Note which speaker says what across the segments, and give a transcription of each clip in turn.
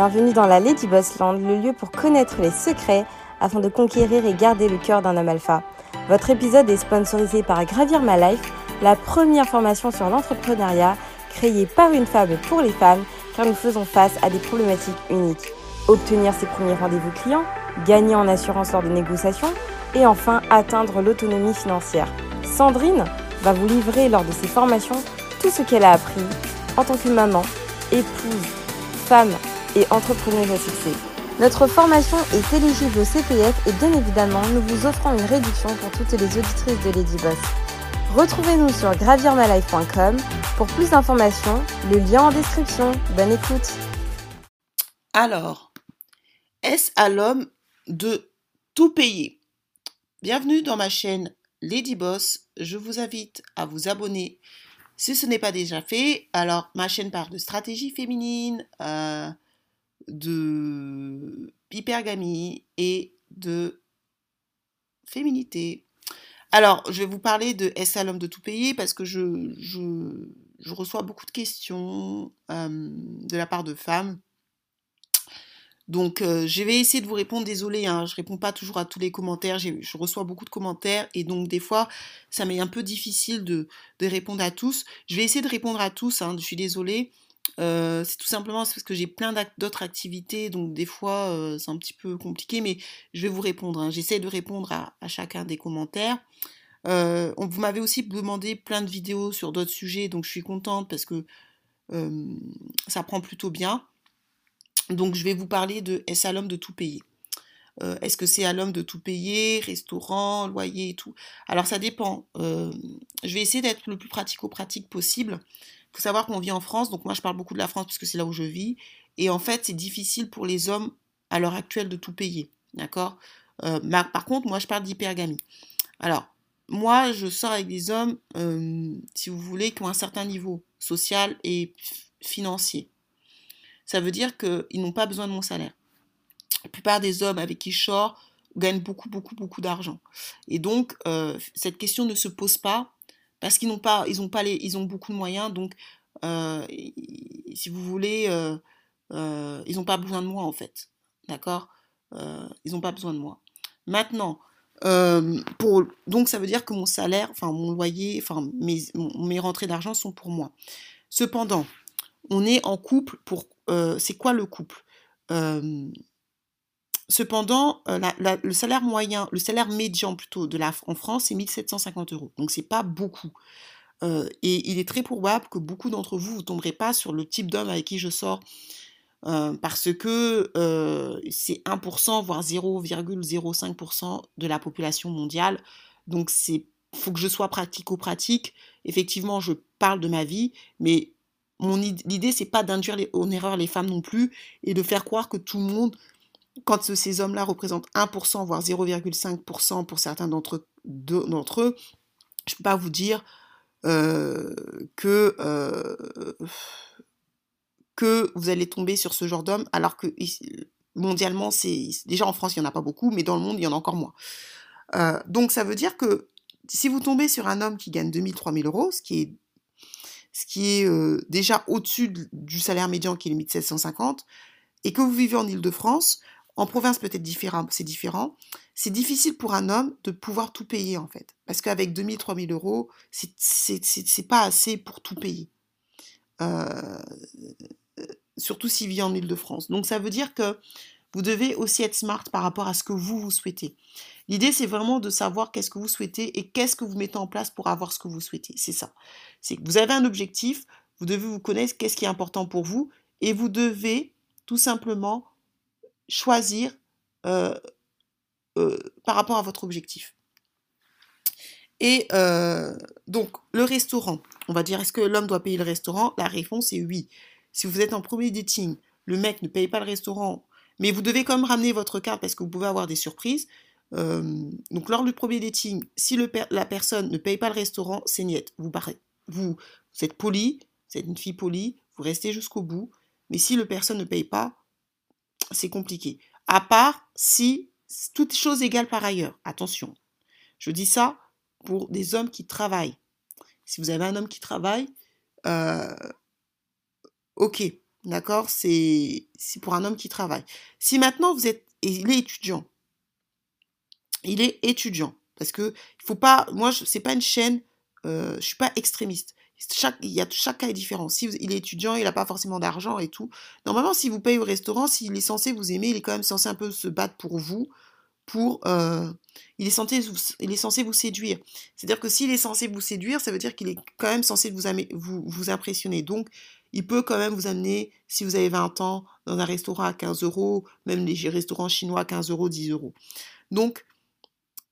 Speaker 1: Bienvenue dans la Lady Boss Land, le lieu pour connaître les secrets afin de conquérir et garder le cœur d'un homme alpha. Votre épisode est sponsorisé par Gravir My Life, la première formation sur l'entrepreneuriat créée par une femme pour les femmes car nous faisons face à des problématiques uniques. Obtenir ses premiers rendez-vous clients, gagner en assurance lors de négociations et enfin atteindre l'autonomie financière. Sandrine va vous livrer lors de ses formations tout ce qu'elle a appris en tant que maman, épouse, femme et entrepreneuse à. Notre formation est éligible au CPF et bien évidemment, nous vous offrons une réduction pour toutes les auditrices de Lady Boss. Retrouvez-nous sur gravirmalife.com pour plus d'informations, le lien en description. Bonne écoute.
Speaker 2: Alors, est-ce à l'homme de tout payer? Bienvenue dans ma chaîne Lady Boss. Je vous invite à vous abonner si ce n'est pas déjà fait. Alors, ma chaîne parle de stratégie féminine, euh, de hypergamie et de féminité. Alors, je vais vous parler de Est-ce à l'homme de tout payer parce que je, reçois beaucoup de questions euh, de la part de femmes donc, euh, je vais essayer de vous répondre. Désolée, hein, je réponds pas toujours à tous les commentaires. Je reçois beaucoup de commentaires et donc des fois, ça m'est un peu difficile de, répondre à tous. Je vais essayer de répondre à tous. Hein, je suis désolée. Euh, c'est tout simplement parce que j'ai plein d'autres activités, donc des fois euh, c'est un petit peu compliqué, mais je vais vous répondre. Hein. J'essaie de répondre à, chacun des commentaires. vous m'avez aussi demandé plein de vidéos sur d'autres sujets, donc je suis contente parce que ça prend plutôt bien. Donc je vais vous parler de est-ce à l'homme de tout payer? Euh, Est-ce que c'est à l'homme de tout payer, restaurant, loyer et tout? Alors ça dépend. Euh, je vais essayer d'être le plus pratico-pratique possible. Il faut savoir qu'on vit en France, donc moi je parle beaucoup de la France parce que c'est là où je vis. Et en fait, c'est difficile pour les hommes à l'heure actuelle de tout payer. D'accord? Euh, Par contre, moi je parle d'hypergamie. Alors, moi je sors avec des hommes, si vous voulez, qui ont un certain niveau social et financier ça veut dire qu'ils n'ont pas besoin de mon salaire. La plupart des hommes avec qui je sors gagnent beaucoup, beaucoup, beaucoup d'argent. Et donc, euh, cette question ne se pose pas parce qu'ils n'ont pas, ils ont pas ils ont beaucoup de moyens. Donc, euh, si vous voulez, euh, ils n'ont pas besoin de moi en fait. D'accord Ils n'ont pas besoin de moi. Maintenant, pour, donc ça veut dire que mon salaire, enfin mon loyer, enfin mes, mes rentrées d'argent sont pour moi. Cependant, on est en couple pour euh, c'est quoi le couple? Cependant, euh, le salaire moyen, le salaire médian plutôt de la, en France, c'est 1750 euros. Donc c'est pas beaucoup. Euh, et il est très probable que beaucoup d'entre vous ne tomberez pas sur le type d'homme avec qui je sors parce que c'est 1%, voire 0,05% de la population mondiale. Donc c'est faut que je sois pratico-pratique. Effectivement, je parle de ma vie, mais l'idée c'est pas d'induire en erreur les femmes non plus et de faire croire que tout le monde quand ces hommes-là représentent 1% voire 0,5% pour certains d'entre eux, je peux pas vous dire euh, que euh, que vous allez tomber sur ce genre d'homme alors que mondialement c'est déjà en France il y en a pas beaucoup mais dans le monde il y en a encore moins. Euh, donc ça veut dire que si vous tombez sur un homme qui gagne 2000 3000 euros ce qui est ce qui est déjà au-dessus du salaire médian qui est 1750, et que vous vivez en Ile-de-France, en province peut-être différent, c'est différent, c'est difficile pour un homme de pouvoir tout payer en fait. Parce qu'avec 2000, 3000 euros, c'est pas assez pour tout payer. surtout s'il vit en Ile-de-France. Donc ça veut dire que vous devez aussi être smart par rapport à ce que vous, vous souhaitez. L'idée, c'est vraiment de savoir qu'est-ce que vous souhaitez et qu'est-ce que vous mettez en place pour avoir ce que vous souhaitez. C'est ça. C'est que vous avez un objectif, vous devez vous connaître qu'est-ce qui est important pour vous et vous devez tout simplement choisir euh, euh, par rapport à votre objectif. Et euh, donc, le restaurant, on va dire, est-ce que l'homme doit payer le restaurant? La réponse est oui. Si vous êtes en premier dating, le mec ne paye pas le restaurant, mais vous devez quand même ramener votre carte parce que vous pouvez avoir des surprises donc lors du premier dating, si la personne ne paye pas le restaurant, c'est niette. Vous, vous, êtes poli, c'est une fille polie, vous restez jusqu'au bout. Mais si le personne ne paye pas, c'est compliqué. À part si toutes choses égales par ailleurs. Attention. Je dis ça pour des hommes qui travaillent. Si vous avez un homme qui travaille, euh, ok, D'accord C'est pour un homme qui travaille. Si maintenant vous êtes. Il est étudiant. Il est étudiant. Parce que il faut pas. Moi, ce n'est pas une chaîne. Euh, je suis pas extrémiste. Chaque, il y a, chaque cas est différent. Si il est étudiant, il n'a pas forcément d'argent et tout. Normalement, si vous payez au restaurant, s'il est censé vous aimer, il est quand même censé un peu se battre pour vous. Pour, euh, il, est censé, il est censé vous séduire. C'est-à-dire que s'il est censé vous séduire, ça veut dire qu'il est quand même censé vous, vous, vous impressionner. Donc, il peut quand même vous amener, si vous avez 20 ans, dans un restaurant à 15 euros, même les restaurants chinois à 15 euros, 10 euros. Donc,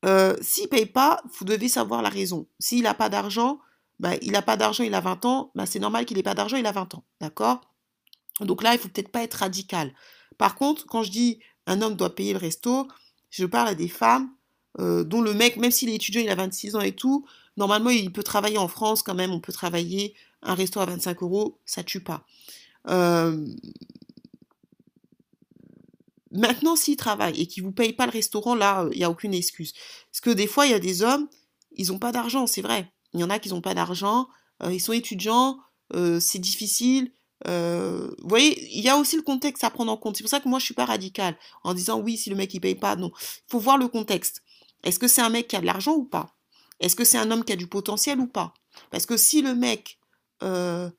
Speaker 2: euh, s'il ne paye pas, vous devez savoir la raison. S'il n'a pas d'argent, bah, il n'a pas d'argent, il a 20 ans, bah, c'est normal qu'il n'ait pas d'argent, il a 20 ans. D'accord? Donc là, il faut peut-être pas être radical. Par contre, quand je dis un homme doit payer le resto, je parle à des femmes euh, dont le mec, même s'il est étudiant, il a 26 ans et tout, normalement, il peut travailler en France quand même, on peut travailler un resto à 25 euros, ça tue pas. Euh, maintenant, s'il travaille et qu'il vous paye pas le restaurant, là, il n'y a aucune excuse. Parce que des fois, il y a des hommes, ils n'ont pas d'argent, c'est vrai. Il y en a qui n'ont pas d'argent, euh, ils sont étudiants, euh, c'est difficile. vous voyez, il y a aussi le contexte à prendre en compte. C'est pour ça que moi, je suis pas radicale en disant oui, si le mec il paye pas, non. Il faut voir le contexte. Est-ce que c'est un mec qui a de l'argent ou pas? Est-ce que c'est un homme qui a du potentiel ou pas? Parce que si le mec euh,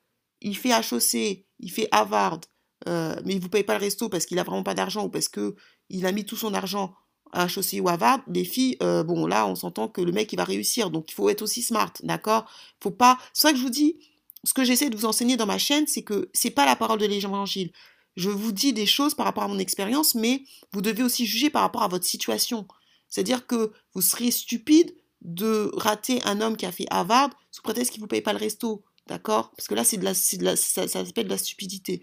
Speaker 2: il fait HEC, il fait Harvard, euh, mais il vous paye pas le resto parce qu'il a vraiment pas d'argent ou parce que il a mis tout son argent à HEC ou Harvard, les filles, euh, bon là on s'entend que le mec il va réussir, donc il faut être aussi smart, d'accord? Faut pas. C'est ça que je vous dis. Ce que j'essaie de vous enseigner dans ma chaîne, c'est que c'est pas la parole de l'évangile. Je vous dis des choses par rapport à mon expérience, mais vous devez aussi juger par rapport à votre situation. C'est-à-dire que vous seriez stupide de rater un homme qui a fait Harvard sous prétexte qu'il vous paye pas le resto. D'accord? Parce que là, c'est de la, ça, s'appelle de la stupidité.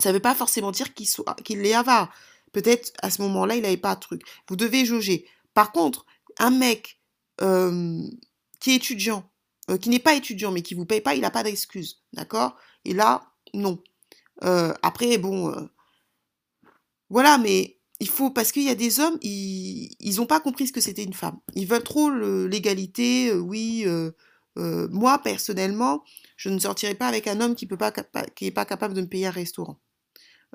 Speaker 2: Ça ne veut pas forcément dire qu'il est avare. Peut-être à ce moment-là, il n'avait pas de truc. Vous devez jauger. Par contre, un mec euh, qui est étudiant, euh, qui n'est pas étudiant, mais qui vous paye pas, il n'a pas d'excuse. D'accord? Et là, non. Euh, après, bon, voilà, mais il faut parce qu'il y a des hommes, ils n'ont pas compris ce que c'était une femme. Ils veulent trop l'égalité, oui, euh, moi, personnellement, je ne sortirai pas avec un homme qui n'est pas, pas capable de me payer un restaurant.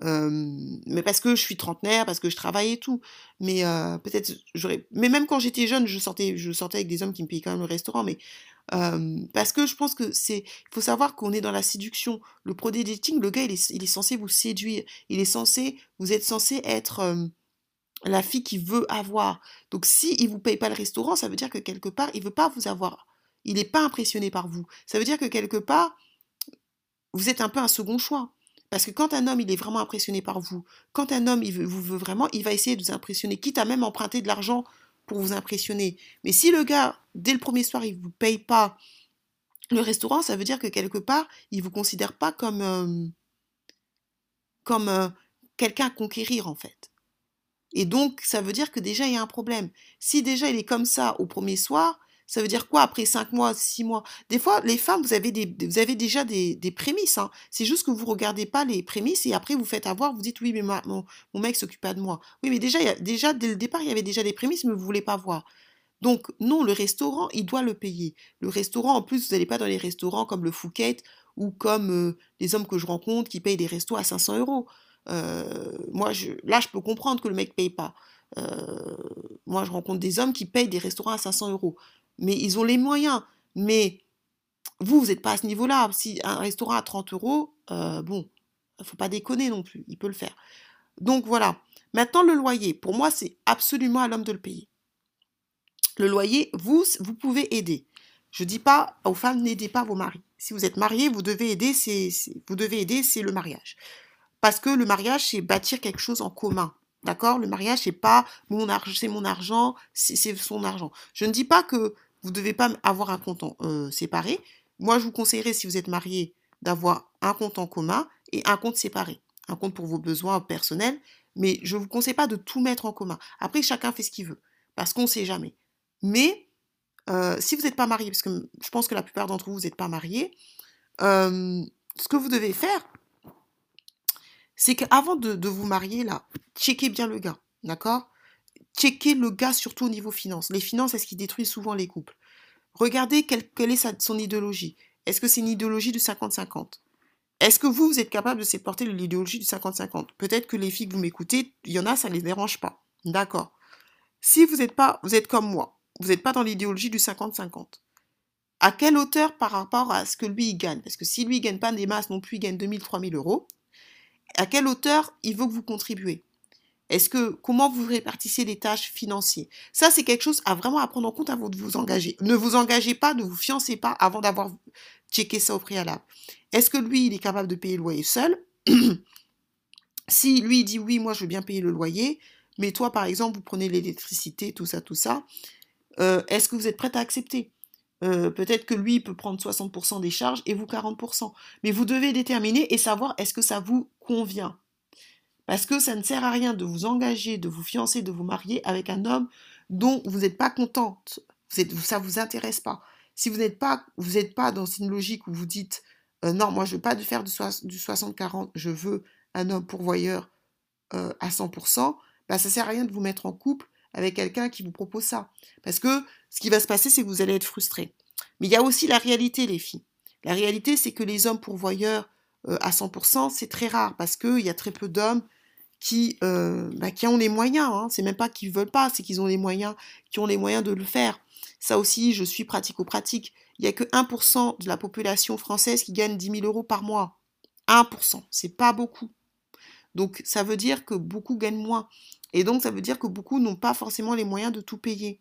Speaker 2: Mais parce que je suis trentenaire, parce que je travaille et tout. Mais peut-être j'aurais. Mais même quand j'étais jeune, je sortais, je sortais avec des hommes qui me payaient quand même le restaurant. Mais parce que je pense que c'est. Il faut savoir qu'on est dans la séduction. Le pro dating, le gars, il est, il est, censé vous séduire. Il est censé. Vous êtes censé être la fille qui veut avoir. Donc si il vous paye pas le restaurant, ça veut dire que quelque part, il veut pas vous avoir il n'est pas impressionné par vous. Ça veut dire que quelque part, vous êtes un peu un second choix. Parce que quand un homme, il est vraiment impressionné par vous, quand un homme, vous veut vraiment, il va essayer de vous impressionner, quitte à même emprunter de l'argent pour vous impressionner. Mais si le gars, dès le premier soir, il ne vous paye pas le restaurant, ça veut dire que quelque part, il ne vous considère pas comme, euh, comme euh, quelqu'un à conquérir, en fait. Et donc, ça veut dire que déjà, il y a un problème. Si déjà, il est comme ça au premier soir, ça veut dire quoi après 5 mois, 6 mois? Des fois, les femmes, vous avez, déjà des, prémices. Hein. C'est juste que vous ne regardez pas les prémices et après vous faites avoir, vous dites oui, mais mon, mon, mec s'occupe pas de moi. Oui, mais déjà, déjà, dès le départ, il y avait déjà des prémices, mais vous ne voulez pas voir. Donc, non, le restaurant, il doit le payer. Le restaurant, en plus, vous n'allez pas dans les restaurants comme le Fouquet ou comme euh, les hommes que je rencontre qui payent des restos à 500 euros. Euh, moi, là, je peux comprendre que le mec ne paye pas. Euh, moi, je rencontre des hommes qui payent des restaurants à 500 euros mais ils ont les moyens. Mais vous, vous n'êtes pas à ce niveau-là. Si un restaurant à 30 euros, euh, bon, il faut pas déconner non plus, il peut le faire. Donc voilà. Maintenant, le loyer, pour moi, c'est absolument à l'homme de le payer. Le loyer, vous, vous pouvez aider. Je ne dis pas aux femmes, n'aidez pas vos maris. Si vous êtes marié, vous devez aider, c'est, vous devez aider, c'est le mariage. Parce que le mariage, c'est bâtir quelque chose en commun. D'accord? Le mariage, c'est pas mon argent, c'est mon argent, c'est son argent. Je ne dis pas que vous ne devez pas avoir un compte euh, séparé. Moi, je vous conseillerais, si vous êtes marié, d'avoir un compte en commun et un compte séparé. Un compte pour vos besoins personnels, mais je ne vous conseille pas de tout mettre en commun. Après, chacun fait ce qu'il veut, parce qu'on ne sait jamais. Mais euh, si vous n'êtes pas marié, parce que je pense que la plupart d'entre vous, vous n'êtes pas mariés, euh, ce que vous devez faire, c'est qu'avant de, vous marier, là, checkez bien le gars, d'accord? Checkez le gars surtout au niveau finance. Les finances, c'est ce qui détruit souvent les couples? Regardez quelle, est son idéologie. Est-ce que c'est une idéologie de 50-50 Est-ce que vous, vous êtes capable de supporter l'idéologie du 50-50 Peut-être que les filles que vous m'écoutez, il y en a, ça ne les dérange pas. D'accord. Si vous êtes pas, vous êtes comme moi, vous n'êtes pas dans l'idéologie du 50-50. À quelle hauteur par rapport à ce que lui il gagne? Parce que si lui il gagne pas des masses non plus, il gagne 2000, 3000 euros. À quelle hauteur il veut que vous contribuez? Est-ce que comment vous répartissez les tâches financières? Ça c'est quelque chose à vraiment prendre en compte avant de vous engager. Ne vous engagez pas, ne vous fiancez pas avant d'avoir checké ça au préalable. Est-ce que lui il est capable de payer le loyer seul? Si lui dit oui, moi je veux bien payer le loyer, mais toi par exemple vous prenez l'électricité, tout ça, tout ça, euh, est-ce que vous êtes prête à accepter? Euh, Peut-être que lui peut prendre 60% des charges et vous 40%. Mais vous devez déterminer et savoir est-ce que ça vous convient? Parce que ça ne sert à rien de vous engager, de vous fiancer, de vous marier avec un homme dont vous n'êtes pas contente. ça ne vous intéresse pas. Si vous n'êtes pas, dans une logique où vous dites euh, non, moi je veux pas de faire du, 60-40, je veux un homme pourvoyeur à 100%, bah, ça sert à rien de vous mettre en couple avec quelqu'un qui vous propose ça. Parce que ce qui va se passer, c'est que vous allez être frustré. Mais il y a aussi la réalité, les filles. La réalité, c'est que les hommes pourvoyeurs euh, à 100%, c'est très rare parce qu'il y a très peu d'hommes qui, euh, bah, qui ont les moyens. Hein. C'est même pas qu'ils veulent pas, c'est qu'ils ont les moyens, qui ont les moyens de le faire. Ça aussi, je suis pratico-pratique. Il n'y a que 1% de la population française qui gagne 10 000 euros par mois. 1%, c'est pas beaucoup. Donc ça veut dire que beaucoup gagnent moins. Et donc, ça veut dire que beaucoup n'ont pas forcément les moyens de tout payer.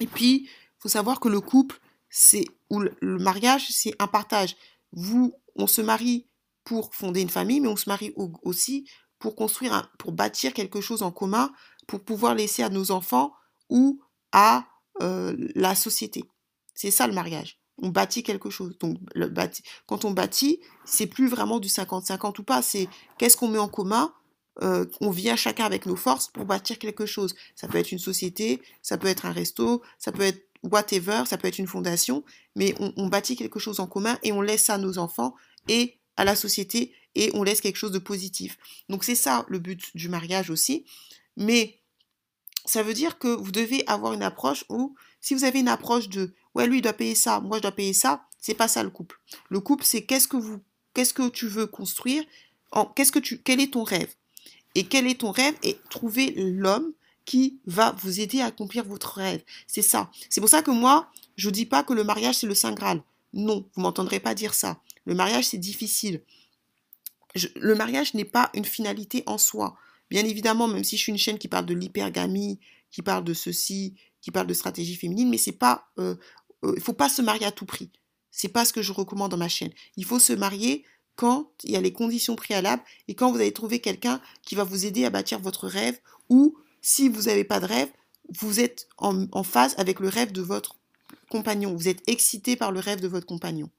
Speaker 2: Et puis, il faut savoir que le couple, c'est ou le mariage, c'est un partage. Vous, on se marie pour fonder une famille, mais on se marie aussi pour construire, pour bâtir quelque chose en commun, pour pouvoir laisser à nos enfants ou à euh, la société. C'est ça le mariage. On bâtit quelque chose. Donc, quand on bâtit, c'est plus vraiment du 50-50 ou pas. C'est qu'est-ce qu'on met en commun euh, on vient chacun avec nos forces pour bâtir quelque chose. Ça peut être une société, ça peut être un resto, ça peut être whatever, ça peut être une fondation, mais on, bâtit quelque chose en commun et on laisse ça à nos enfants et à la société et on laisse quelque chose de positif. Donc c'est ça le but du mariage aussi. Mais ça veut dire que vous devez avoir une approche où, si vous avez une approche de ouais, lui il doit payer ça, moi je dois payer ça, c'est pas ça le couple. Le couple, c'est qu'est-ce que vous, qu'est-ce que tu veux construire, qu'est-ce que tu, quel est ton rêve? Et quel est ton rêve? Et trouver l'homme qui va vous aider à accomplir votre rêve. C'est ça. C'est pour ça que moi, je dis pas que le mariage c'est le saint graal. Non, vous m'entendrez pas dire ça. Le mariage c'est difficile. le mariage n'est pas une finalité en soi. Bien évidemment, même si je suis une chaîne qui parle de l'hypergamie, qui parle de ceci, qui parle de stratégie féminine, mais c'est pas, euh, euh, il faut pas se marier à tout prix. C'est pas ce que je recommande dans ma chaîne. Il faut se marier quand il y a les conditions préalables et quand vous allez trouver quelqu'un qui va vous aider à bâtir votre rêve ou si vous n'avez pas de rêve, vous êtes en, phase avec le rêve de votre compagnon. Vous êtes excité par le rêve de votre compagnon.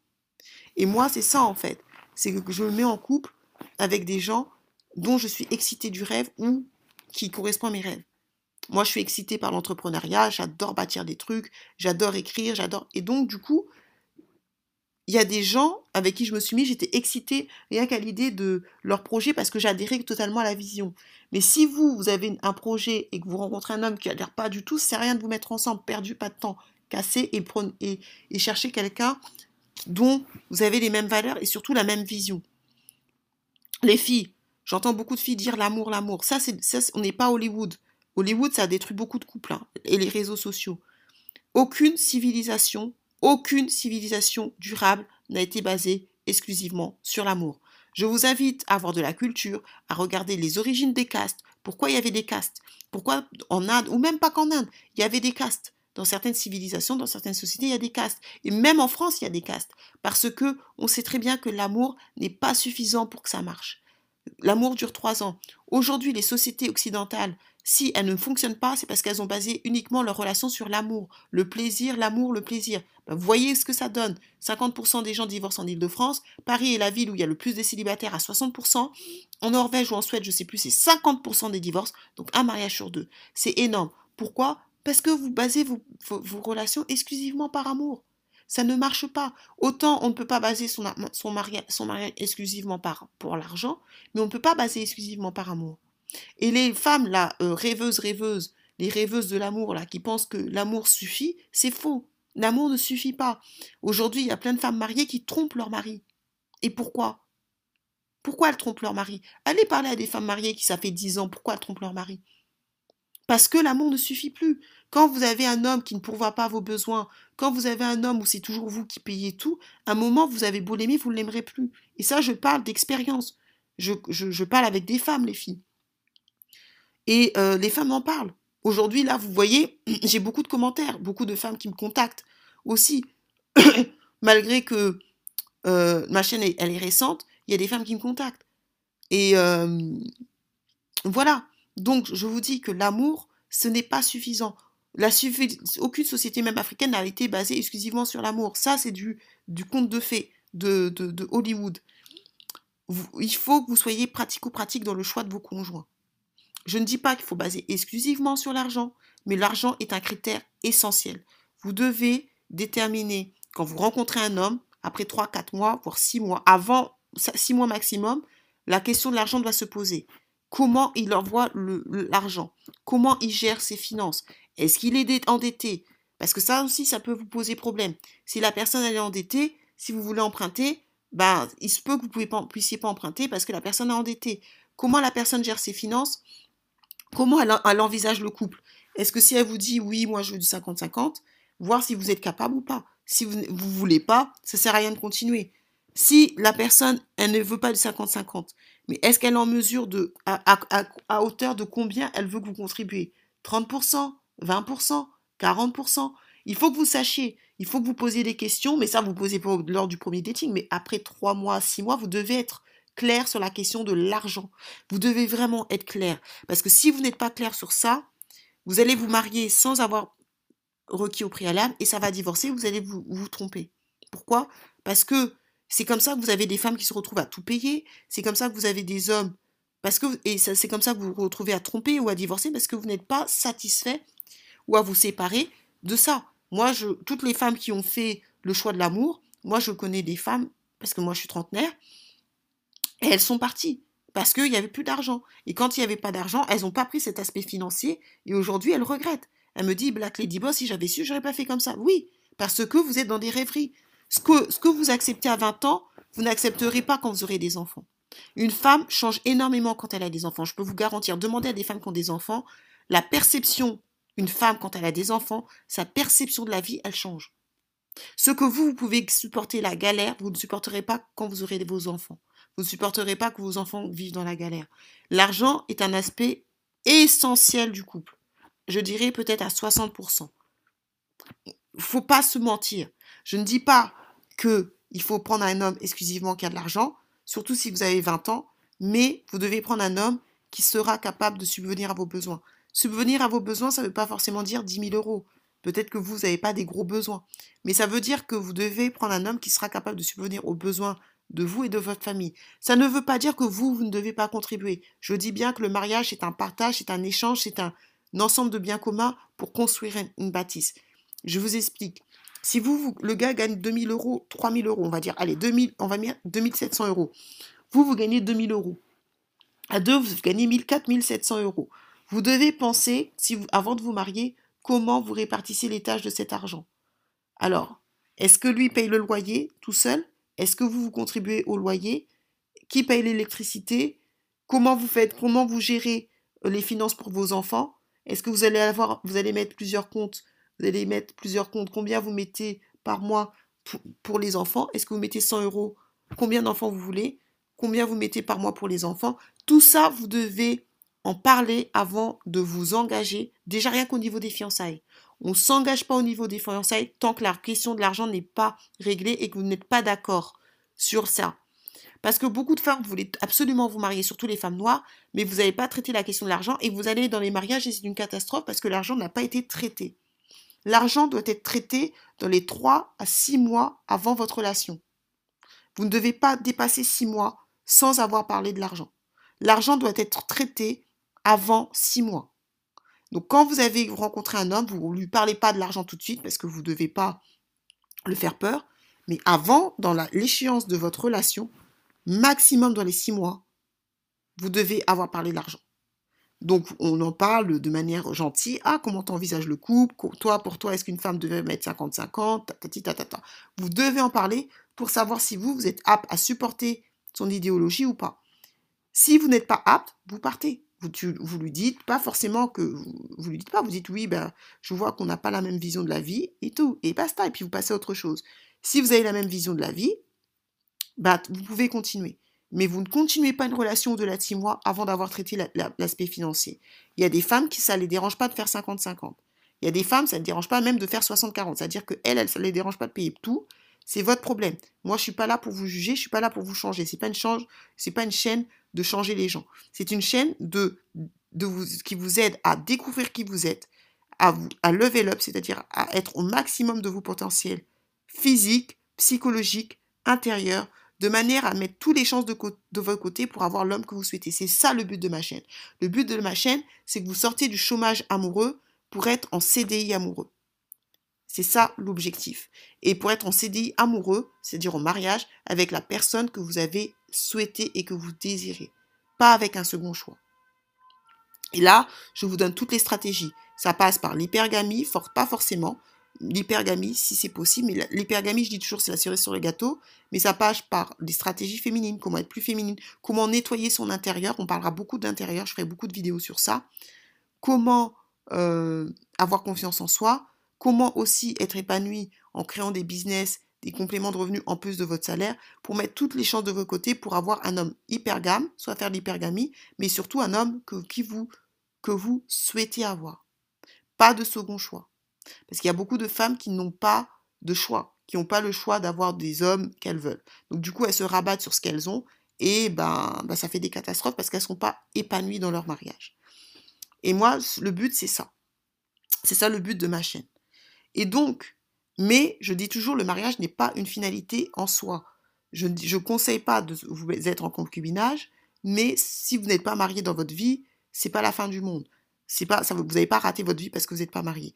Speaker 2: Et moi, c'est ça en fait. C'est que je me mets en couple avec des gens dont je suis excité du rêve ou qui correspond à mes rêves. Moi, je suis excitée par l'entrepreneuriat, j'adore bâtir des trucs, j'adore écrire, j'adore. Et donc, du coup, il y a des gens avec qui je me suis mis, j'étais excitée rien qu'à l'idée de leur projet parce que j'adhérais totalement à la vision. Mais si vous, vous avez un projet et que vous rencontrez un homme qui adhère pas du tout, c'est rien de vous mettre ensemble, perdu pas de temps, casser et, et, et chercher quelqu'un dont vous avez les mêmes valeurs et surtout la même vision. Les filles, j'entends beaucoup de filles dire l'amour, l'amour. Ça, c'est, on n'est pas Hollywood. Hollywood, ça a détruit beaucoup de couples hein, et les réseaux sociaux. Aucune civilisation aucune civilisation durable n'a été basée exclusivement sur l'amour. Je vous invite à avoir de la culture, à regarder les origines des castes, pourquoi il y avait des castes, pourquoi en Inde, ou même pas qu'en Inde, il y avait des castes? Dans certaines civilisations, dans certaines sociétés, il y a des castes. Et même en France, il y a des castes. Parce que on sait très bien que l'amour n'est pas suffisant pour que ça marche. L'amour dure trois ans. Aujourd'hui, les sociétés occidentales si elles ne fonctionnent pas, c'est parce qu'elles ont basé uniquement leur relation sur l'amour, le plaisir, l'amour, le plaisir. Ben, voyez ce que ça donne. 50% des gens divorcent en Ile-de-France. Paris est la ville où il y a le plus de célibataires à 60%. En Norvège ou en Suède, je sais plus, c'est 50% des divorces. Donc un mariage sur deux. C'est énorme. Pourquoi? Parce que vous basez vos, relations exclusivement par amour. Ça ne marche pas. Autant on ne peut pas baser son, son, mariage, son mariage exclusivement par, pour l'argent, mais on ne peut pas baser exclusivement par amour. Et les femmes, là, euh, rêveuses, rêveuses, les rêveuses de l'amour, là, qui pensent que l'amour suffit, c'est faux. L'amour ne suffit pas. Aujourd'hui, il y a plein de femmes mariées qui trompent leur mari. Et pourquoi? Pourquoi elles trompent leur mari? Allez parler à des femmes mariées qui ça fait 10 ans, pourquoi elles trompent leur mari? Parce que l'amour ne suffit plus. Quand vous avez un homme qui ne pourvoit pas vos besoins, quand vous avez un homme où c'est toujours vous qui payez tout, à un moment, vous avez beau l'aimer, vous ne l'aimerez plus. Et ça, je parle d'expérience. Je, je, parle avec des femmes, les filles. Et euh, les femmes en parlent. Aujourd'hui, là, vous voyez, j'ai beaucoup de commentaires, beaucoup de femmes qui me contactent aussi. Malgré que euh, ma chaîne, elle est récente, il y a des femmes qui me contactent. Et euh, voilà. Donc, je vous dis que l'amour, ce n'est pas suffisant. Aucune société, même africaine, n'a été basée exclusivement sur l'amour. Ça, c'est du, conte de fées de, de, Hollywood. il faut que vous soyez pratico-pratique dans le choix de vos conjoints. Je ne dis pas qu'il faut baser exclusivement sur l'argent, mais l'argent est un critère essentiel. Vous devez déterminer, quand vous rencontrez un homme, après 3, 4 mois, voire 6 mois, avant 6 mois maximum, la question de l'argent doit se poser. Comment il envoie l'argent? Comment il gère ses finances? Est-ce qu'il est endetté? Parce que ça aussi, ça peut vous poser problème. Si la personne est endettée, si vous voulez emprunter, ben, il se peut que vous ne puissiez pas emprunter parce que la personne est endettée. Comment la personne gère ses finances? Comment elle, envisage le couple? Est-ce que si elle vous dit oui, moi je veux du 50-50, voir si vous êtes capable ou pas. Si vous ne voulez pas, ça sert à rien de continuer. Si la personne, elle ne veut pas du 50-50, mais est-ce qu'elle est en mesure de, à, hauteur de combien elle veut que vous contribuez? 30%, 20%, 40% Il faut que vous sachiez, il faut que vous posiez des questions, mais ça, vous posez pas lors du premier dating, mais après 3 mois, 6 mois, vous devez être clair sur la question de l'argent. Vous devez vraiment être clair. Parce que si vous n'êtes pas clair sur ça, vous allez vous marier sans avoir requis au préalable et ça va divorcer, vous allez vous, tromper. Pourquoi? Parce que c'est comme ça que vous avez des femmes qui se retrouvent à tout payer. C'est comme ça que vous avez des hommes. Parce que, et c'est comme ça que vous vous retrouvez à tromper ou à divorcer parce que vous n'êtes pas satisfait ou à vous séparer de ça. Moi, je, toutes les femmes qui ont fait le choix de l'amour, moi, je connais des femmes, parce que moi, je suis trentenaire, et elles sont parties parce qu'il n'y avait plus d'argent. Et quand il n'y avait pas d'argent, elles n'ont pas pris cet aspect financier et aujourd'hui, elles regrettent. Elle me dit, Black Lady Boss, si j'avais su, j'aurais pas fait comme ça. Oui, parce que vous êtes dans des rêveries. Ce que vous acceptez à 20 ans, vous n'accepterez pas quand vous aurez des enfants. Une femme change énormément quand elle a des enfants. Je peux vous garantir, demandez à des femmes qui ont des enfants, la perception, une femme quand elle a des enfants, sa perception de la vie, elle change. Ce que vous, vous pouvez supporter la galère, vous ne supporterez pas quand vous aurez vos enfants. Vous ne supporterez pas que vos enfants vivent dans la galère. L'argent est un aspect essentiel du couple. Je dirais peut-être à 60%. Faut pas se mentir. Je ne dis pas que il faut prendre un homme exclusivement qui a de l'argent, surtout si vous avez 20 ans, mais vous devez prendre un homme qui sera capable de subvenir à vos besoins. Subvenir à vos besoins, ça ne veut pas forcément dire 10 000 euros. Peut-être que vous n'avez pas des gros besoins. Mais ça veut dire que vous devez prendre un homme qui sera capable de subvenir aux besoins de vous et de votre famille. Ça ne veut pas dire que vous, vous ne devez pas contribuer. Je dis bien que le mariage, c'est un partage, c'est un échange, c'est un, ensemble de biens communs pour construire une bâtisse. Je vous explique. Si vous, le gars gagne 2000 euros, 3000 euros, on va dire, allez, 2000, on va mettre 2700 euros. Vous, vous gagnez 2000 euros. À deux, vous gagnez 1000, 4700 euros. Vous devez penser, avant de vous marier, comment vous répartissez les tâches de cet argent. Alors, est-ce que lui paye le loyer tout seul? Est-ce que vous vous contribuez au loyer? Qui paye l'électricité? Comment vous faites? Comment vous gérez euh, les finances pour vos enfants? Est-ce que vous allez avoir, vous allez mettre plusieurs comptes? Vous allez mettre plusieurs comptes. Combien vous mettez par mois pour les enfants? Est-ce que vous mettez 100 euros? Combien d'enfants vous voulez? Combien vous mettez par mois pour les enfants? Tout ça, vous devez en parler avant de vous engager. Déjà rien qu'au niveau des fiançailles. On ne s'engage pas au niveau des fiançailles tant que la question de l'argent n'est pas réglée et que vous n'êtes pas d'accord sur ça. Parce que beaucoup de femmes voulaient absolument vous marier, surtout les femmes noires, mais vous n'avez pas traité la question de l'argent et vous allez dans les mariages et c'est une catastrophe parce que l'argent n'a pas été traité. L'argent doit être traité dans les 3 à 6 mois avant votre relation. Vous ne devez pas dépasser 6 mois sans avoir parlé de l'argent. L'argent doit être traité avant 6 mois. Donc quand vous avez rencontré un homme, vous ne lui parlez pas de l'argent tout de suite parce que vous ne devez pas le faire peur. Mais avant, dans l'échéance de votre relation, maximum dans les 6 mois, vous devez avoir parlé de l'argent. Donc, on en parle de manière gentille. Ah, comment t'envisages le couple? Toi, pour toi, est-ce qu'une femme devait mettre 50-50 Vous devez en parler pour savoir si vous, vous êtes apte à supporter son idéologie ou pas. Si vous n'êtes pas apte, vous partez. Vous, lui dites pas forcément que vous, lui dites pas, vous dites oui, ben, je vois qu'on n'a pas la même vision de la vie et tout, et basta, et puis vous passez à autre chose. Si vous avez la même vision de la vie, bah, vous pouvez continuer. Mais vous ne continuez pas une relation de six mois avant d'avoir traité l'aspect financier. Il y a des femmes qui ça ne les dérange pas de faire 50-50. Il y a des femmes, ça ne dérange pas même de faire 60-40. C'est-à-dire qu'elles, elles, ça ne les dérange pas de payer tout. C'est votre problème. Moi, je suis pas là pour vous juger, je suis pas là pour vous changer. C'est pas une change, pas une chaîne de changer les gens. C'est une chaîne qui vous aide à découvrir qui vous êtes, à, vous, à lever l'up, c'est-à-dire à être au maximum de vos potentiels physiques, psychologiques, intérieurs, de manière à mettre toutes les chances de, de votre côté pour avoir l'homme que vous souhaitez. C'est ça le but de ma chaîne. Le but de ma chaîne, c'est que vous sortez du chômage amoureux pour être en CDI amoureux. C'est ça l'objectif. Et pour être en CDI amoureux, c'est-à-dire en mariage, avec la personne que vous avez souhaité et que vous désirez. Pas avec un second choix. Et là, je vous donne toutes les stratégies. Ça passe par l'hypergamie, pas forcément. L'hypergamie, si c'est possible, mais l'hypergamie, je dis toujours, c'est la cerise sur le gâteau, mais ça passe par des stratégies féminines, comment être plus féminine, comment nettoyer son intérieur. On parlera beaucoup d'intérieur, je ferai beaucoup de vidéos sur ça. Comment euh, avoir confiance en soi, Comment aussi être épanoui en créant des business, des compléments de revenus en plus de votre salaire pour mettre toutes les chances de votre côté pour avoir un homme hypergame, soit faire de l'hypergamie, mais surtout un homme que, qui vous, que vous souhaitez avoir. Pas de second choix. Parce qu'il y a beaucoup de femmes qui n'ont pas de choix, qui n'ont pas le choix d'avoir des hommes qu'elles veulent. Donc du coup, elles se rabattent sur ce qu'elles ont et ben, ben, ça fait des catastrophes parce qu'elles ne sont pas épanouies dans leur mariage. Et moi, le but, c'est ça. C'est ça le but de ma chaîne. Et donc, mais je dis toujours, le mariage n'est pas une finalité en soi. Je ne conseille pas de vous être en concubinage, mais si vous n'êtes pas marié dans votre vie, c'est pas la fin du monde. C'est pas, ça, vous n'avez pas raté votre vie parce que vous n'êtes pas marié.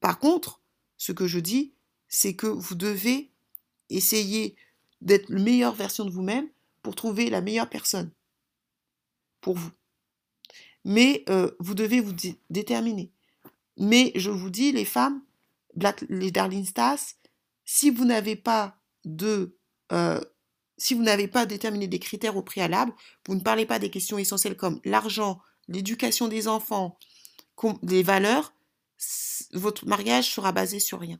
Speaker 2: Par contre, ce que je dis, c'est que vous devez essayer d'être la meilleure version de vous-même pour trouver la meilleure personne pour vous. Mais euh, vous devez vous déterminer. Mais je vous dis, les femmes, les Darling Stars, si vous n'avez pas de euh, si vous n'avez pas déterminé des critères au préalable, vous ne parlez pas des questions essentielles comme l'argent, l'éducation des enfants, les valeurs, votre mariage sera basé sur rien.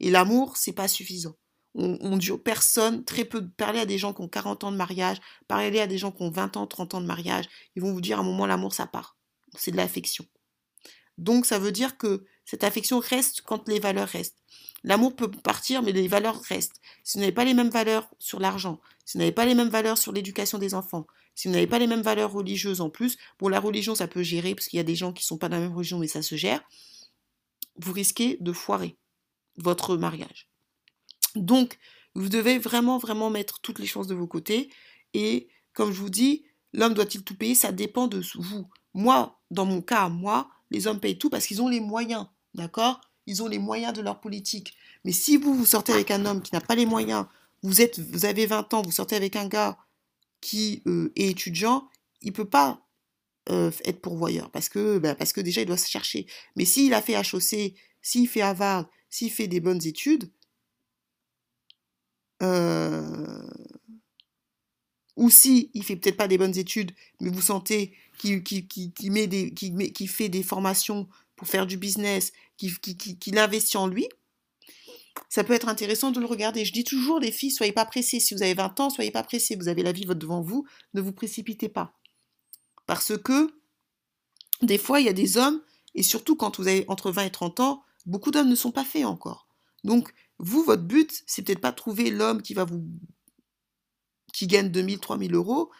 Speaker 2: Et l'amour, c'est pas suffisant. On, dit personne, très peu, parler à des gens qui ont 40 ans de mariage, parler à des gens qui ont 20 ans, 30 ans de mariage, ils vont vous dire à un moment l'amour ça part. C'est de l'affection. Donc ça veut dire que cette affection reste quand les valeurs restent. L'amour peut partir, mais les valeurs restent. Si vous n'avez pas les mêmes valeurs sur l'argent, si vous n'avez pas les mêmes valeurs sur l'éducation des enfants, si vous n'avez pas les mêmes valeurs religieuses en plus, bon, la religion, ça peut gérer, parce qu'il y a des gens qui ne sont pas de la même religion, mais ça se gère, vous risquez de foirer votre mariage. Donc, vous devez vraiment, vraiment mettre toutes les chances de vos côtés. Et comme je vous dis, l'homme doit-il tout payer? Ça dépend de vous. Moi, dans mon cas, moi, les hommes payent tout parce qu'ils ont les moyens, d'accord? Ils ont les moyens de leur politique. Mais si vous, vous sortez avec un homme qui n'a pas les moyens, vous, êtes, vous avez 20 ans, vous sortez avec un gars qui euh, est étudiant, il peut pas euh, être pourvoyeur parce que, ben, parce que déjà, il doit se chercher. Mais s'il a fait HOC, s'il fait Harvard, s'il fait des bonnes études, euh, ou si il fait peut-être pas des bonnes études, mais vous sentez qu'il fait des formations pour faire du business, qui, qui, investit en lui, ça peut être intéressant de le regarder. Je dis toujours, les filles, soyez pas pressées. Si vous avez 20 ans, soyez pas pressées. Vous avez la vie devant vous, ne vous précipitez pas. Parce que, des fois, il y a des hommes, et surtout quand vous avez entre 20 et 30 ans, beaucoup d'hommes ne sont pas faits encore. Donc, vous, votre but, c'est peut-être pas trouver l'homme qui va vous qui gagne 2000, 3000 euros,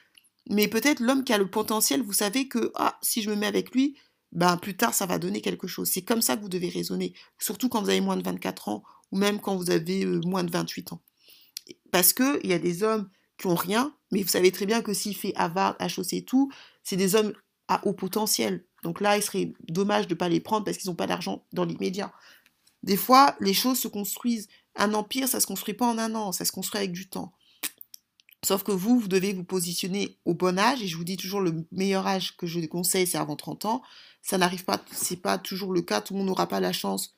Speaker 2: mais peut-être l'homme qui a le potentiel, vous savez que ah, si je me mets avec lui, ben, plus tard, ça va donner quelque chose. C'est comme ça que vous devez raisonner, surtout quand vous avez moins de 24 ans ou même quand vous avez euh, moins de 28 ans. Parce qu'il y a des hommes qui ont rien, mais vous savez très bien que s'il fait Harvard, HOC et tout, c'est des hommes à haut potentiel. Donc là, il serait dommage de ne pas les prendre parce qu'ils n'ont pas d'argent dans l'immédiat. Des fois, les choses se construisent. Un empire, ça ne se construit pas en un an, ça se construit avec du temps. Sauf que vous, vous devez vous positionner au bon âge, et je vous dis toujours le meilleur âge que je conseille, c'est avant 30 ans. Ça n'arrive pas, c'est pas toujours le cas, tout le monde n'aura pas la chance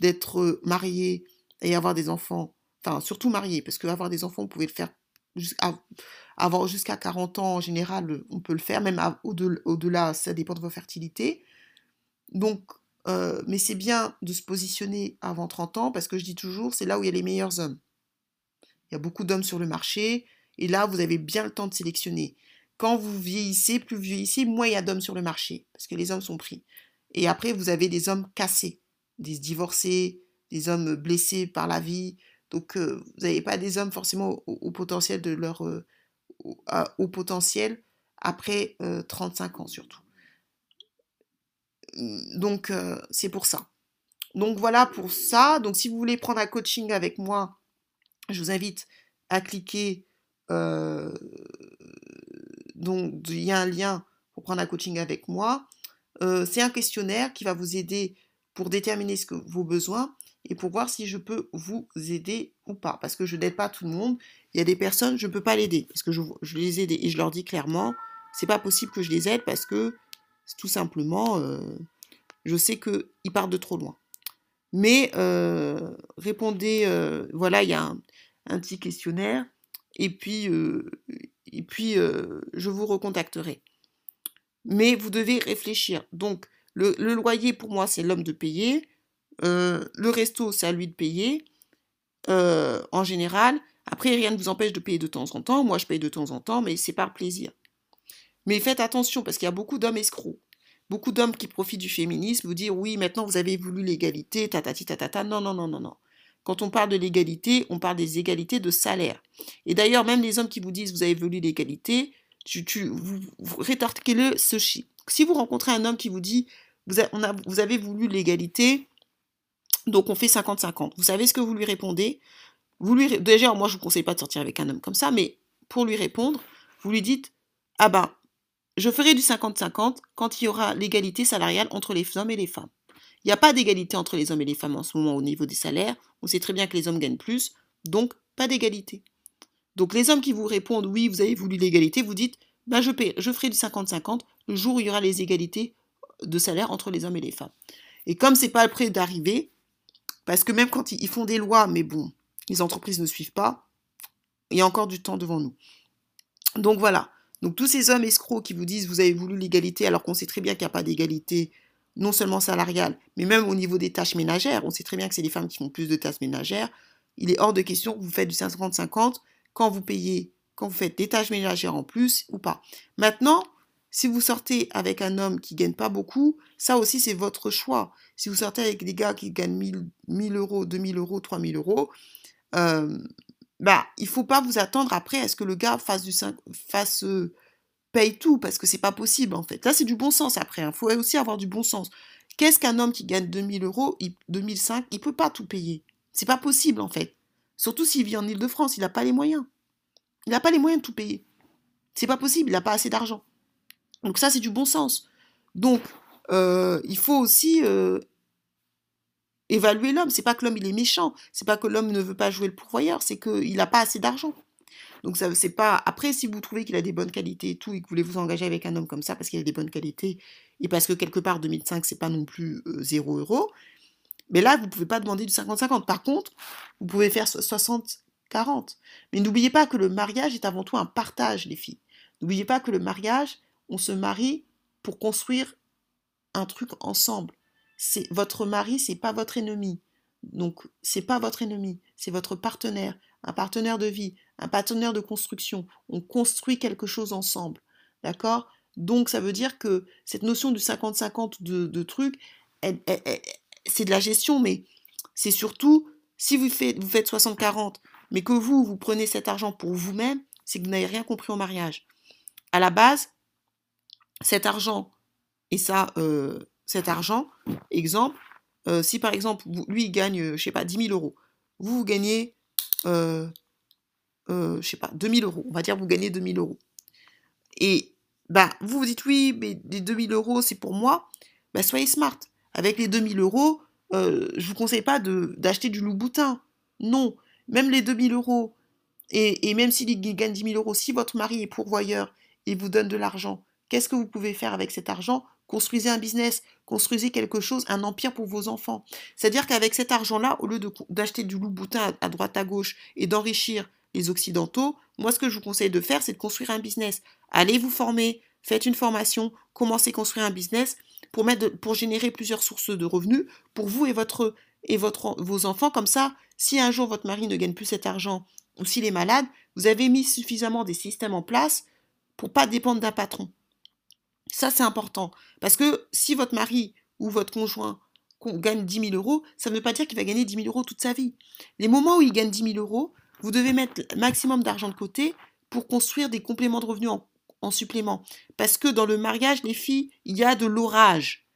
Speaker 2: d'être marié et avoir des enfants, enfin surtout marié, parce que avoir des enfants, vous pouvez le faire jusqu'à 40 ans en général, on peut le faire, même au-delà, ça dépend de votre fertilité. Donc, euh, mais c'est bien de se positionner avant 30 ans parce que je dis toujours, c'est là où il y a les meilleurs hommes. Il y a beaucoup d'hommes sur le marché et là, vous avez bien le temps de sélectionner. Quand vous vieillissez, plus vous vieillissez, moins il y a d'hommes sur le marché parce que les hommes sont pris. Et après, vous avez des hommes cassés, des divorcés, des hommes blessés par la vie. Donc, euh, vous n'avez pas des hommes forcément au, potentiel de leur euh, au, potentiel après 35 ans surtout. Mmh, donc, c'est pour ça. Donc, voilà pour ça. Donc, si vous voulez prendre un coaching avec moi, je vous invite à cliquer. Donc, il y a un lien pour prendre un coaching avec moi. c'est un questionnaire qui va vous aider pour déterminer ce que vos besoins et pour voir si je peux vous aider ou pas. Parce que je n'aide pas tout le monde. Il y a des personnes, je ne peux pas l'aider. Parce que je, les aide et je leur dis clairement, c'est pas possible que je les aide parce que tout simplement, euh, je sais qu'ils partent de trop loin. Mais euh, répondez, euh, voilà, il y a un, petit questionnaire. Et puis, et puis je vous recontacterai. Mais vous devez réfléchir. Donc, le, loyer, pour moi, c'est l'homme de payer. le resto, c'est à lui de payer. en général, après, rien ne vous empêche de payer de temps en temps. Moi, je paye de temps en temps, mais c'est par plaisir. Mais faites attention, parce qu'il y a beaucoup d'hommes escrocs. Beaucoup d'hommes qui profitent du féminisme vous dire oui, maintenant vous avez voulu l'égalité, tatati tatata. Non, non, non, non, non. Quand on parle de l'égalité, on parle des égalités de salaire. Et d'ailleurs, même les hommes qui vous disent vous avez voulu l'égalité, vous, rétorquez-le ceci. Si vous rencontrez un homme qui vous dit vous, vous avez voulu l'égalité, donc on fait 50-50, vous savez ce que vous lui répondez? Vous lui, déjà, moi, je vous conseille pas de sortir avec un homme comme ça, mais pour lui répondre, vous lui dites, ah ben, je ferai du 50-50 quand il y aura l'égalité salariale entre les hommes et les femmes. Il n'y a pas d'égalité entre les hommes et les femmes en ce moment au niveau des salaires. On sait très bien que les hommes gagnent plus, donc pas d'égalité. Donc les hommes qui vous répondent oui, vous avez voulu l'égalité, vous dites ben je, ferai du 50-50 le jour où il y aura les égalités de salaire entre les hommes et les femmes. Et comme c'est pas près d'arriver, parce que même quand ils font des lois, mais bon, les entreprises ne suivent pas, il y a encore du temps devant nous. Donc voilà. Donc tous ces hommes escrocs qui vous disent vous avez voulu l'égalité alors qu'on sait très bien qu'il n'y a pas d'égalité non seulement salariale, mais même au niveau des tâches ménagères. On sait très bien que c'est les femmes qui font plus de tâches ménagères. Il est hors de question que vous faites du 50-50 quand vous payez, quand vous faites des tâches ménagères en plus ou pas. Maintenant, si vous sortez avec un homme qui gagne pas beaucoup, ça aussi c'est votre choix. Si vous sortez avec des gars qui gagnent 1000, 1000 euros, 2000 euros, 3000 euros, euh, bah, il faut pas vous attendre après à ce que le gars fasse du fasse paye tout parce que c'est pas possible en fait. Là, c'est du bon sens après. Il hein. faut aussi avoir du bon sens. Qu'est-ce qu'un homme qui gagne 2000 euros, 2005, il peut pas tout payer? C'est pas possible en fait. Surtout s'il vit en Ile-de-France, il n'a pas les moyens. Il n'a pas les moyens de tout payer. C'est pas possible, il n'a pas assez d'argent. Donc ça, c'est du bon sens. Donc, euh, il faut aussi euh, évaluer l'homme. C'est pas que l'homme il est méchant, c'est pas que l'homme ne veut pas jouer le pourvoyeur, c'est qu'il n'a pas assez d'argent. Donc ça c'est pas. Après, si vous trouvez qu'il a des bonnes qualités et tout, et que vous voulez vous engager avec un homme comme ça parce qu'il a des bonnes qualités et parce que quelque part 2005 c'est pas non plus 0 euros, mais là vous pouvez pas demander du 50-50. Par contre, vous pouvez faire 60-40. Mais n'oubliez pas que le mariage est avant tout un partage, les filles. N'oubliez pas que le mariage, on se marie pour construire un truc ensemble c'est votre mari, c'est pas votre ennemi. Donc, c'est pas votre ennemi, c'est votre partenaire, un partenaire de vie, un partenaire de construction. On construit quelque chose ensemble. D'accord? Donc, ça veut dire que cette notion du 50-50 de, trucs, c'est de la gestion, mais c'est surtout, si vous faites, vous faites 60-40, mais que vous, vous prenez cet argent pour vous-même, c'est que vous n'avez rien compris au mariage. À la base, cet argent, et ça, euh, cet argent, exemple, euh, si par exemple, lui, il gagne, euh, je sais pas, 10 000 euros, vous, vous gagnez, euh, je sais pas, 2 000 euros, on va dire, vous gagnez 2 000 euros. Et, bah, vous vous dites, oui, mais les 2 000 euros, c'est pour moi, bah, soyez smart. Avec les 2 000 euros, euh, je vous conseille pas d'acheter du loup-boutin. Non, même les 2 000 euros, et, et même s'il gagne 10 000 euros, si votre mari est pourvoyeur et vous donne de l'argent, qu'est-ce que vous pouvez faire avec cet argent? Construisez un business, construisez quelque chose, un empire pour vos enfants. C'est-à-dire qu'avec cet argent-là, au lieu d'acheter du loup-boutin à, droite à gauche et d'enrichir les Occidentaux, moi ce que je vous conseille de faire, c'est de construire un business. Allez vous former, faites une formation, commencez à construire un business pour, mettre pour générer plusieurs sources de revenus pour vous et, votre, et votre, vos enfants. Comme ça, si un jour votre mari ne gagne plus cet argent ou s'il est malade, vous avez mis suffisamment des systèmes en place pour pas dépendre d'un patron. Ça, c'est important. Parce que si votre mari ou votre conjoint gagne 10 000 euros, ça ne veut pas dire qu'il va gagner 10 000 euros toute sa vie. Les moments où il gagne 10 000 euros, vous devez mettre maximum d'argent de côté pour construire des compléments de revenus en, en, supplément. Parce que dans le mariage, les filles, il y a de l'orage.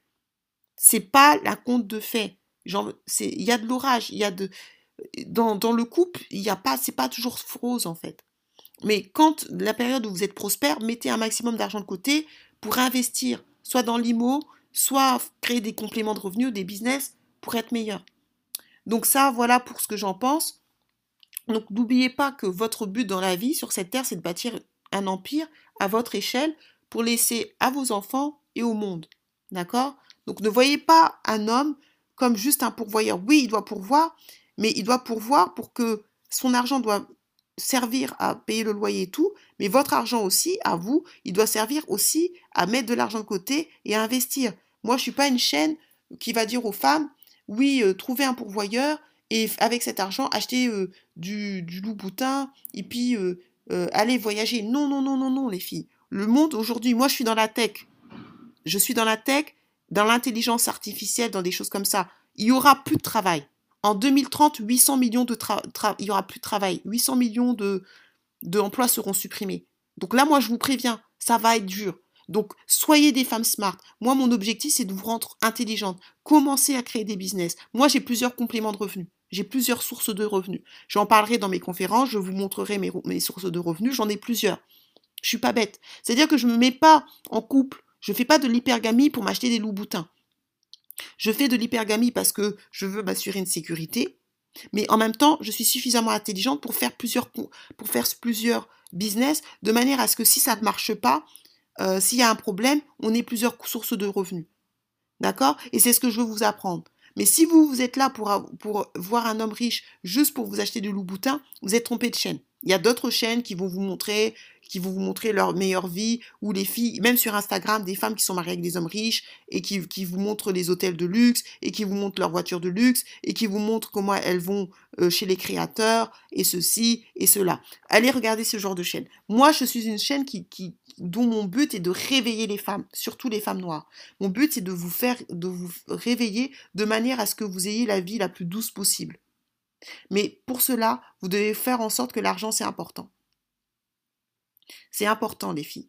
Speaker 2: C'est pas la compte de fait. Il y a de l'orage. Il y a de dans, dans, le couple, il y a pas, c'est pas toujours rose en fait. Mais quand la période où vous êtes prospère, mettez un maximum d'argent de côté pour investir, soit dans l'IMO, soit créer des compléments de revenus, des business pour être meilleur. Donc ça, voilà pour ce que j'en pense. Donc n'oubliez pas que votre but dans la vie sur cette terre, c'est de bâtir un empire à votre échelle pour laisser à vos enfants et au monde. D'accord? Donc ne voyez pas un homme comme juste un pourvoyeur. Oui, il doit pourvoir, mais il doit pourvoir pour que son argent doit servir à payer le loyer et tout, mais votre argent aussi, à vous, il doit servir aussi à mettre de l'argent de côté et à investir. Moi, je ne suis pas une chaîne qui va dire aux femmes, oui, euh, trouvez un pourvoyeur et avec cet argent, achetez euh, du, du loup-boutin et puis euh, allez voyager. Non, non, non, non, non, les filles. Le monde aujourd'hui, moi, je suis dans la tech. Je suis dans la tech, dans l'intelligence artificielle, dans des choses comme ça. Il y aura plus de travail. En 2030, 800 millions de il y aura plus de travail. 800 millions de d'emplois seront supprimés. Donc là, moi, je vous préviens, ça va être dur. Donc, soyez des femmes smart. Moi, mon objectif, c'est de vous rendre intelligente. Commencez à créer des business. Moi, j'ai plusieurs compléments de revenus. J'ai plusieurs sources de revenus. J'en parlerai dans mes conférences. Je vous montrerai mes, sources de revenus. J'en ai plusieurs. Je suis pas bête. C'est-à-dire que je me mets pas en couple. Je fais pas de l'hypergamie pour m'acheter des loups boutins. Je fais de l'hypergamie parce que je veux m'assurer une sécurité. Mais en même temps, je suis suffisamment intelligente pour faire plusieurs, pour faire plusieurs business de manière à ce que si ça ne marche pas, euh, s'il y a un problème, on ait plusieurs sources de revenus. D'accord? Et c'est ce que je veux vous apprendre. Mais si vous, vous êtes là pour, pour voir un homme riche juste pour vous acheter du loup boutin, vous êtes trompé de chaîne. Il y a d'autres chaînes qui vont vous montrer, qui vont vous montrer leur meilleure vie, ou les filles, même sur Instagram, des femmes qui sont mariées avec des hommes riches et qui, qui vous montrent les hôtels de luxe et qui vous montrent leurs voitures de luxe et qui vous montrent comment elles vont euh, chez les créateurs et ceci et cela. Allez regarder ce genre de chaîne. Moi, je suis une chaîne qui, qui, dont mon but est de réveiller les femmes, surtout les femmes noires. Mon but, c'est de vous faire, de vous réveiller de manière à ce que vous ayez la vie la plus douce possible. Mais pour cela, vous devez faire en sorte que l'argent, c'est important. C'est important, les filles.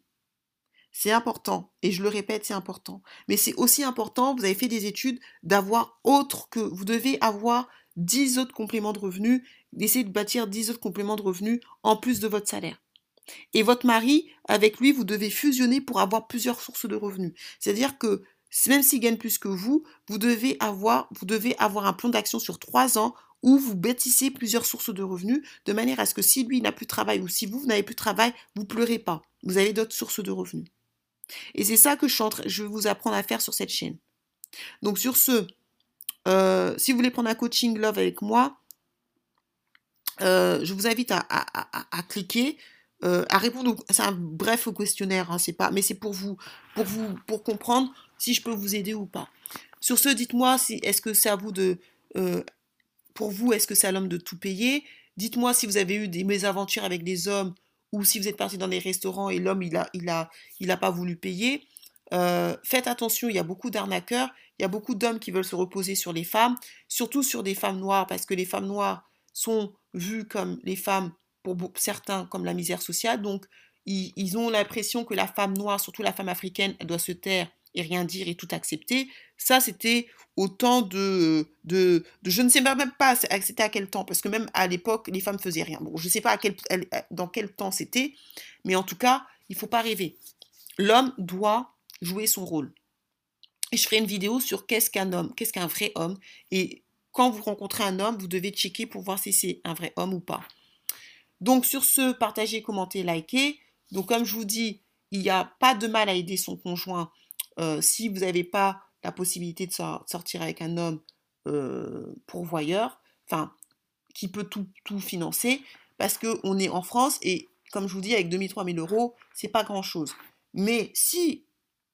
Speaker 2: C'est important. Et je le répète, c'est important. Mais c'est aussi important, vous avez fait des études, d'avoir autre que, vous devez avoir 10 autres compléments de revenus, d'essayer de bâtir 10 autres compléments de revenus en plus de votre salaire. Et votre mari, avec lui, vous devez fusionner pour avoir plusieurs sources de revenus. C'est-à-dire que même s'il gagne plus que vous, vous devez avoir, un plan d'action sur trois ans où vous bâtissez plusieurs sources de revenus de manière à ce que si lui n'a plus de travail ou si vous, n'avez plus de travail, vous pleurez pas. Vous avez d'autres sources de revenus. Et c'est ça que je, je vais vous apprendre à faire sur cette chaîne. Donc sur ce, euh, si vous voulez prendre un coaching love avec moi, euh, je vous invite à, cliquer, euh, à répondre. C'est un bref questionnaire, hein, c'est pas, mais c'est pour vous, pour vous, pour comprendre si je peux vous aider ou pas. Sur ce, dites-moi si est-ce que c'est à vous de pour vous, est-ce que c'est à l'homme de tout payer? Dites-moi si vous avez eu des mésaventures avec des hommes ou si vous êtes parti dans des restaurants et l'homme, il a pas voulu payer. Euh, faites attention, il y a beaucoup d'arnaqueurs, il y a beaucoup d'hommes qui veulent se reposer sur les femmes, surtout sur des femmes noires, parce que les femmes noires sont vues comme les femmes, pour certains, comme la misère sociale. Donc, ils, ils ont l'impression que la femme noire, surtout la femme africaine, elle doit se taire et rien dire et tout accepter. Ça, c'était au temps de, de, Je ne sais même pas c'était à quel temps, parce que même à l'époque, les femmes faisaient rien. Bon, je ne sais pas à quel, dans quel temps c'était, mais en tout cas, il ne faut pas rêver. L'homme doit jouer son rôle. Et je ferai une vidéo sur qu'est-ce qu'un homme, qu'est-ce qu'un vrai homme. Et quand vous rencontrez un homme, vous devez checker pour voir si c'est un vrai homme ou pas. Donc sur ce, partagez, commentez, likez. Donc comme je vous dis, il n'y a pas de mal à aider son conjoint euh, si vous n'avez pas la possibilité de sortir avec un homme euh, pourvoyeur, enfin, qui peut tout, financer, parce qu'on est en France et, comme je vous dis, avec 2000, 3000 euros, c'est pas grand-chose. Mais si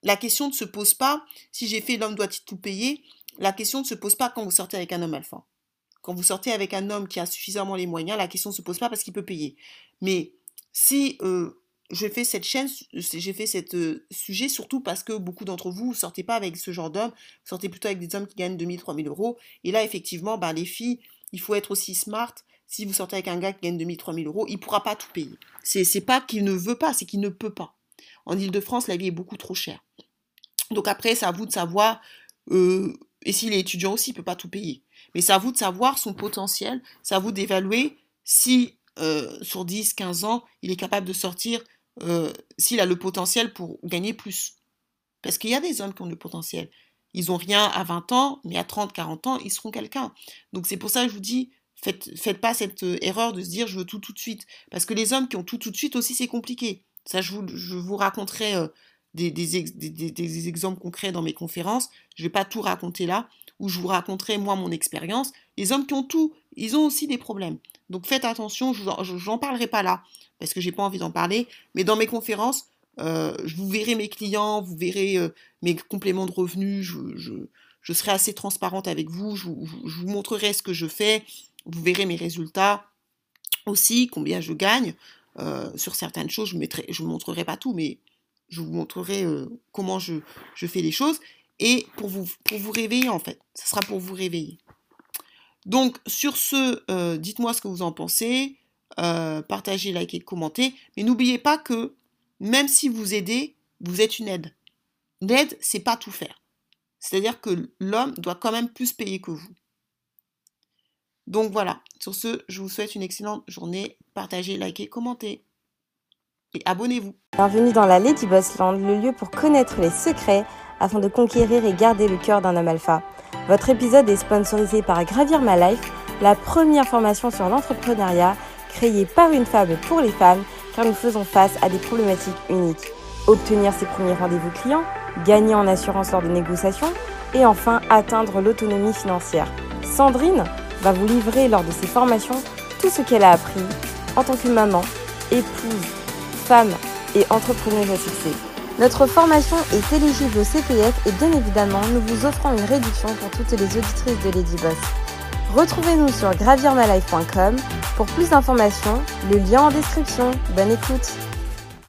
Speaker 2: la question ne se pose pas, si j'ai fait l'homme doit-il tout payer, la question ne se pose pas quand vous sortez avec un homme alpha. Quand vous sortez avec un homme qui a suffisamment les moyens, la question ne se pose pas parce qu'il peut payer. Mais si euh, je fais cette chaîne, j'ai fait ce euh, sujet surtout parce que beaucoup d'entre vous ne sortez pas avec ce genre d'hommes, vous sortez plutôt avec des hommes qui gagnent 2000, 3000 euros. Et là, effectivement, ben, les filles, il faut être aussi smart. Si vous sortez avec un gars qui gagne 2000, 3000 euros, il ne pourra pas tout payer. C'est, pas qu'il ne veut pas, c'est qu'il ne peut pas. En Ile-de-France, la vie est beaucoup trop chère. Donc après, c'est à vous de savoir, euh, et s'il est étudiant aussi, il ne peut pas tout payer. Mais c'est à vous de savoir son potentiel, c'est à vous d'évaluer si euh, sur 10, 15 ans, il est capable de sortir, euh, s'il a le potentiel pour gagner plus. Parce qu'il y a des hommes qui ont le potentiel. Ils n'ont rien à 20 ans, mais à 30, 40 ans, ils seront quelqu'un. Donc c'est pour ça que je vous dis, faites, faites pas cette erreur de se dire je veux tout tout de suite. Parce que les hommes qui ont tout tout de suite aussi, c'est compliqué. Ça, je vous, je vous raconterai euh, des, exemples concrets dans mes conférences. Je ne vais pas tout raconter là, où je vous raconterai moi mon expérience. Les hommes qui ont tout, ils ont aussi des problèmes. Donc faites attention, je n'en parlerai pas là, parce que j'ai pas envie d'en parler. Mais dans mes conférences, euh, vous verrez mes clients, vous verrez euh, mes compléments de revenus, je, je, serai assez transparente avec vous, je, je, vous montrerai ce que je fais, vous verrez mes résultats aussi, combien je gagne. Euh, sur certaines choses, je ne je vous montrerai pas tout, mais je vous montrerai euh, comment je, fais les choses. Et pour vous, réveiller, en fait. Ça sera pour vous réveiller. Donc, sur ce, euh, dites-moi ce que vous en pensez. partagez, likez, commentez. Mais n'oubliez pas que même si vous aidez, vous êtes une aide. L'aide, c'est pas tout faire. C'est-à-dire que l'homme doit quand même plus payer que vous. Donc voilà, sur ce, je vous souhaite une excellente journée. Partagez, likez, commentez. Abonnez-vous.
Speaker 1: Bienvenue dans la Lady Boss Land, le lieu pour connaître les secrets afin de conquérir et garder le cœur d'un homme alpha. Votre épisode est sponsorisé par Gravir My Life, la première formation sur l'entrepreneuriat créée par une femme pour les femmes, car nous faisons face à des problématiques uniques. Obtenir ses premiers rendez-vous clients, gagner en assurance lors de négociations et enfin atteindre l'autonomie financière. Sandrine va vous livrer lors de ses formations tout ce qu'elle a appris en tant que maman, épouse, femme et entrepreneuse à succès. Notre formation est éligible au CPF et bien évidemment, nous vous offrons une réduction pour toutes les auditrices de Lady Boss. Retrouvez-nous sur gravirmalife.com pour plus d'informations, le lien en description. Bonne écoute